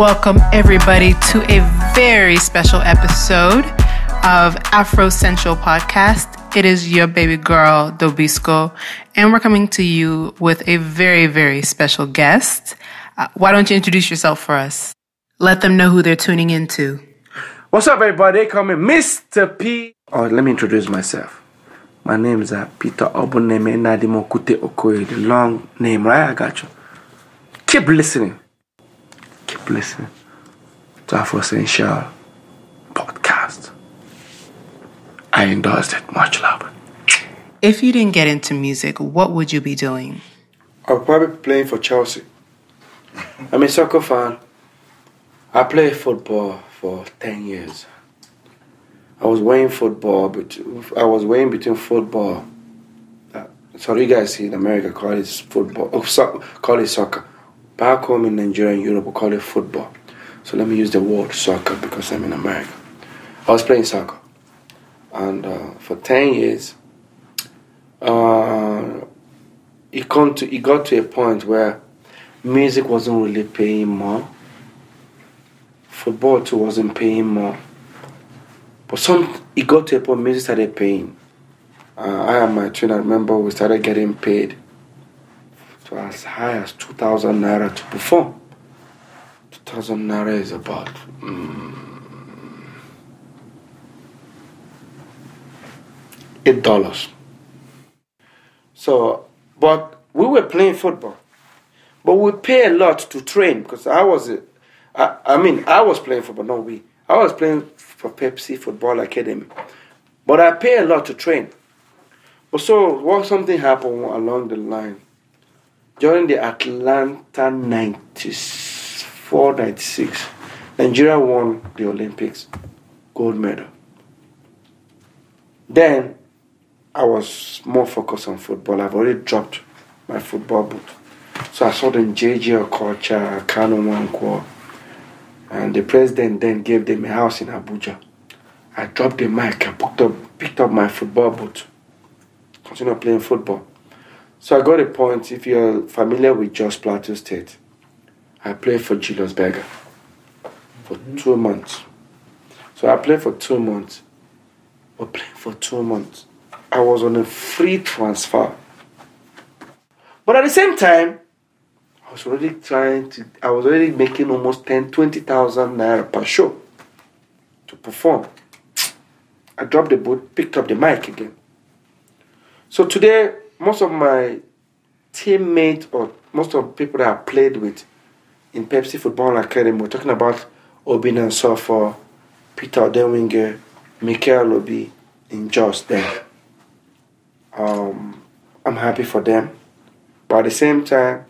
Welcome, everybody, to a very special episode of Afro Central Podcast. It is your baby girl, Dobisco, and we're coming to you with a very, very special guest. Uh, why don't you introduce yourself for us? Let them know who they're tuning into. What's up, everybody? Call me Mr. P. Oh, let me introduce myself. My name is uh, Peter Obuneme Nadimokute Okoye, the long name, right? I got you. Keep listening keep listening to Afro Essential podcast. I endorse it. Much love. If you didn't get into music, what would you be doing? I'll probably be playing for Chelsea. I'm a soccer fan. I play football for 10 years. I was weighing football, but I was weighing between football. Uh, so you guys see in America call it football, oh, so, call it soccer. Back home in Nigeria and Europe, we call it football. So let me use the word soccer because I'm in America. I was playing soccer. And uh, for 10 years, uh, it, come to, it got to a point where music wasn't really paying more. Football too wasn't paying more. But some, it got to a point music started paying. Uh, I and my twin, I remember we started getting paid to as high as 2,000 naira to perform. 2,000 naira is about mm, eight dollars. So, but we were playing football, but we pay a lot to train because I was, I, I mean, I was playing football, not we. I was playing for Pepsi Football Academy, but I pay a lot to train. But so, what something happened along the line during the Atlanta 94 96, Nigeria won the Olympics gold medal. Then I was more focused on football. I've already dropped my football boot. So I saw them JJ Okocha, Kanu Nwankwo, and the president then gave them a house in Abuja. I dropped the mic, I picked up, picked up my football boot, continued playing football. So I got a point. If you're familiar with Jos Plateau State, I played for Julius Berger for mm-hmm. two months. So I played for two months. But playing for two months, I was on a free transfer. But at the same time, I was already trying to, I was already making almost 10, 20,000 naira per show to perform. I dropped the boot, picked up the mic again. So today, most of my teammates or most of the people that I played with in Pepsi Football Academy, we're talking about Obinna Nsofor, Peter Odemwingie, Michael Obi, in Jos there. Um, I'm happy for them. But at the same time,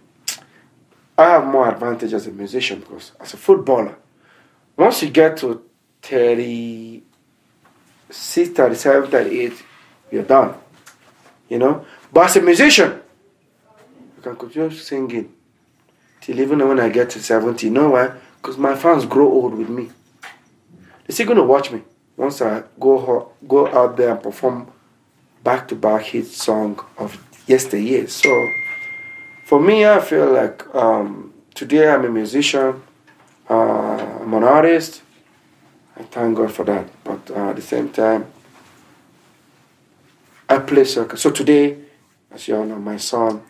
I have more advantage as a musician because as a footballer, once you get to 36, 37, 38, you're done. You know? But as a musician, I can continue singing till even when I get to 70. You know why? Because my fans grow old with me. They're still going to watch me once I go, go out there and perform back to back hit song of yesteryear. So for me, I feel like um, today I'm a musician, uh, I'm an artist. I thank God for that. But uh, at the same time, I play soccer. So today, as you all know, my son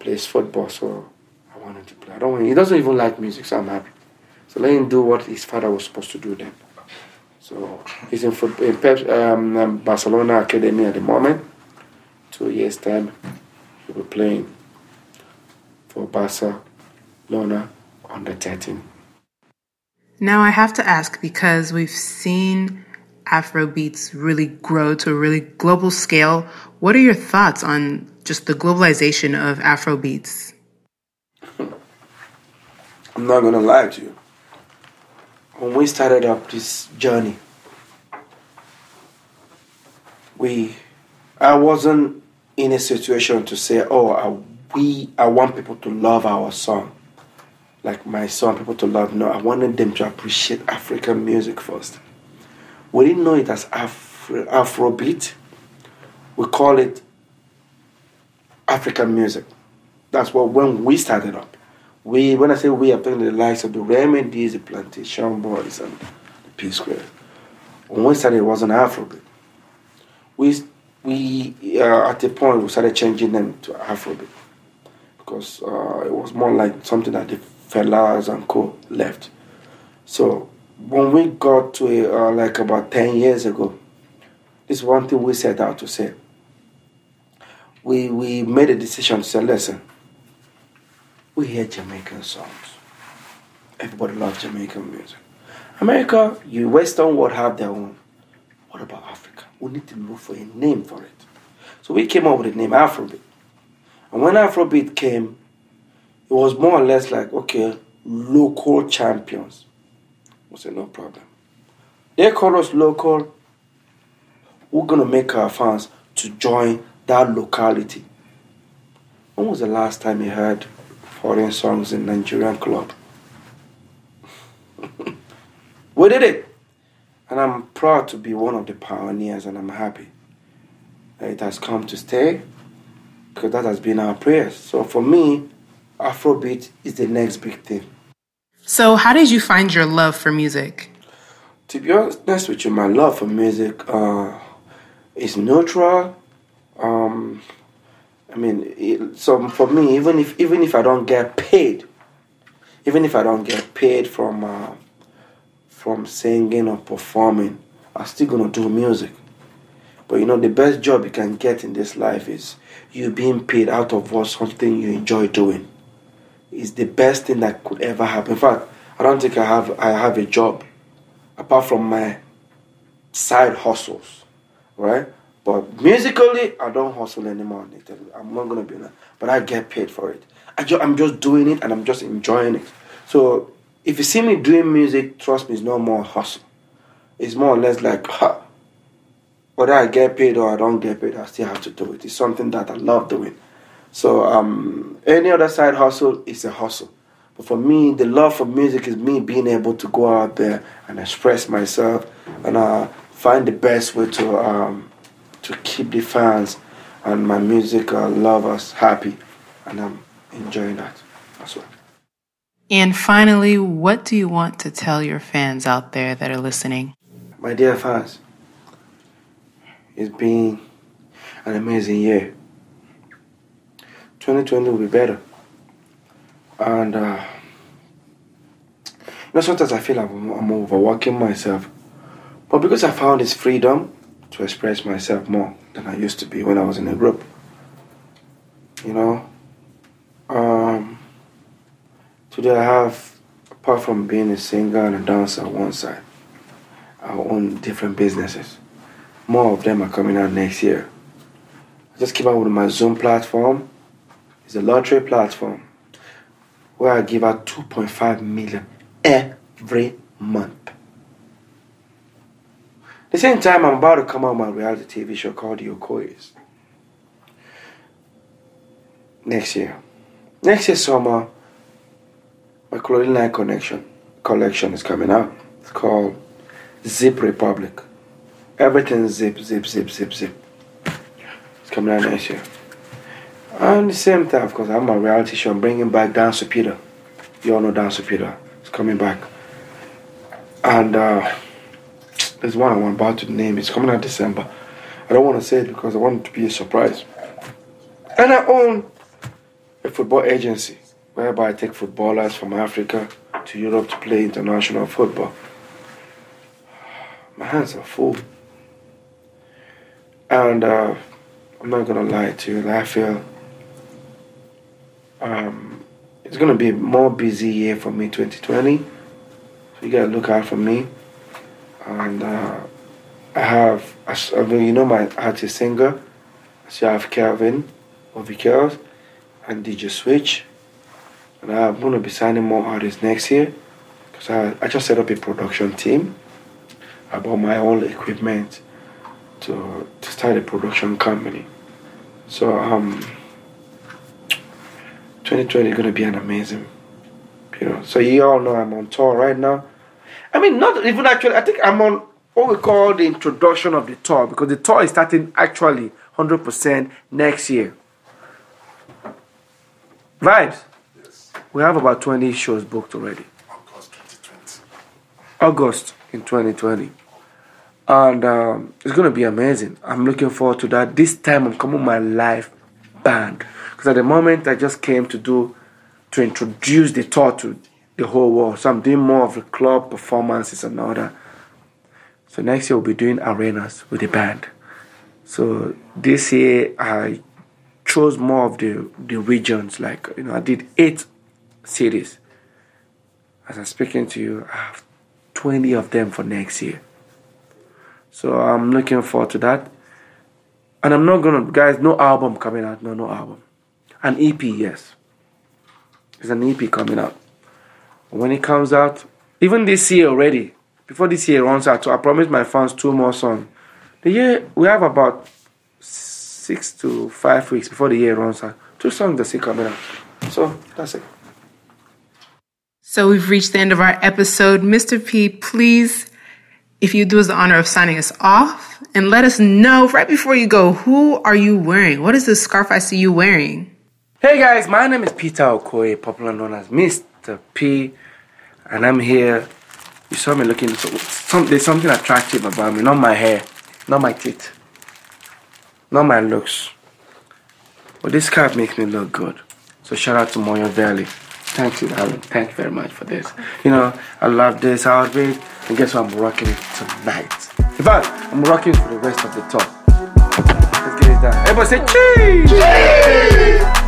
plays football, so I want him to play. I don't want he doesn't even like music, so I'm happy. So let him do what his father was supposed to do then. So he's in, football, in Pep, um, um, Barcelona Academy at the moment. Two years time, he'll be playing for Barcelona under 13. Now I have to ask because we've seen Afro beats really grow to a really global scale. What are your thoughts on just the globalization of Afro beats? I'm not gonna lie to you. When we started up this journey, we, I wasn't in a situation to say, "Oh, I, we, I want people to love our song." like my song, people to love. No, I wanted them to appreciate African music first. We didn't know it as Afro, Afrobeat. We call it African music. That's what when we started up. We when I say we, I'm talking the likes of the Remedies, the Plantashun Boiz, and the P Square. When we started, it wasn't Afrobeat. We we uh, at the point we started changing them to Afrobeat because uh, it was more like something that the fellas and co left. So when we got to uh, like about 10 years ago, this is one thing we set out to say. We, we made a decision to say, listen, we hear Jamaican songs. Everybody loves Jamaican music. America, you Western world have their own. What about Africa? We need to look for a name for it. So we came up with the name Afrobeat. And when Afrobeat came, it was more or less like, okay, local champions. We said, no problem. They call us local. We're going to make our fans to join that locality. When was the last time you heard foreign songs in Nigerian club? we did it. And I'm proud to be one of the pioneers and I'm happy that it has come to stay because that has been our prayers. So for me, Afrobeat is the next big thing. So, how did you find your love for music? To be honest with you, my love for music uh, is neutral. Um, I mean, it, so for me, even if even if I don't get paid, even if I don't get paid from uh, from singing or performing, I'm still gonna do music. But you know, the best job you can get in this life is you being paid out of what something you enjoy doing It's the best thing that could ever happen. In fact, I don't think I have I have a job apart from my side hustles, right? But musically, I don't hustle anymore. I'm not gonna be that, but I get paid for it. I ju- I'm just doing it and I'm just enjoying it. So if you see me doing music, trust me, it's no more hustle. It's more or less like, ha, whether I get paid or I don't get paid, I still have to do it. It's something that I love doing. So um, any other side hustle is a hustle. But for me, the love for music is me being able to go out there and express myself and uh, find the best way to um, to keep the fans and my music uh, lovers happy, and I'm enjoying that as well. And finally, what do you want to tell your fans out there that are listening? My dear fans, it's been an amazing year. 2020 will be better. And, uh, you know, sometimes I feel like I'm, overworking myself. But because I found this freedom to express myself more than I used to be when I was in a group, you know, um, today I have, apart from being a singer and a dancer on one side, I own different businesses. More of them are coming out next year. I just came out with my Zoom platform. It's a lottery platform where I give out 2.5 million every month. The same time, I'm about to come out with my reality TV show called The Okoyes. Next year. Next year, summer, my clothing line connection collection is coming out. It's called Zip Republic. Everything zip, zip, zip, zip, zip. It's coming out next year. And the same time, of course, I'm my reality show. I'm bringing back Dance with Peter. You all know Dance with Peter. It's coming back. And uh, there's one I'm about to name. It's coming out December. I don't want to say it because I want it to be a surprise. And I own a football agency whereby I take footballers from Africa to Europe to play international football. My hands are full. And uh, I'm not gonna lie to you, I feel um, it's gonna be a more busy year for me 2020. So you gotta look out for me. And uh, I have, I mean, you know, my artist singer. So I have Kelvin, Ovi Kells, and DJ Switch. And I'm gonna be signing more artists next year. Because I, I just set up a production team. I bought my own equipment to, to start a production company. So um 2020 is gonna be an amazing you know. So you all know I'm on tour right now. I mean not even actually I think I'm on what we call the introduction of the tour because the tour is starting actually 100% next year. Vibes. Yes. We have about 20 shows booked already. August 2020. August in 2020. And um, it's going to be amazing. I'm looking forward to that. This time I'm coming my live band. Because at the moment I just came to do, to introduce the tour to the whole world. So I'm doing more of the club performances and all that. So next year we'll be doing arenas with the band. So this year I chose more of the, the regions. Like, you know, I did eight cities. As I'm speaking to you, I have 20 of them for next year. So I'm looking forward to that. And I'm not gonna, guys, no album coming out. No, no album. An EP, yes. There's an EP coming out. When it comes out, even this year already, before this year runs out, so I promised my fans two more songs. The year, we have about six to five weeks before the year runs out. Two songs that's still coming out. So that's it. So we've reached the end of our episode. Mr. P, please, if you do us the honor of signing us off and let us know right before you go, who are you wearing? What is this scarf I see you wearing? Hey guys, my name is Peter Okoye, popular known as Mr. P, and I'm here. You saw me looking, so, some, there's something attractive about me, not my hair, not my teeth, not my looks. But this scarf makes me look good. So shout out to Moyo Valley. Thank you, darling. Thank you very much for this. You know, I love this outfit, and guess what? I'm rocking it tonight. In fact, I'm rocking for the rest of the tour. Let's get it done. Everybody say cheese! cheese!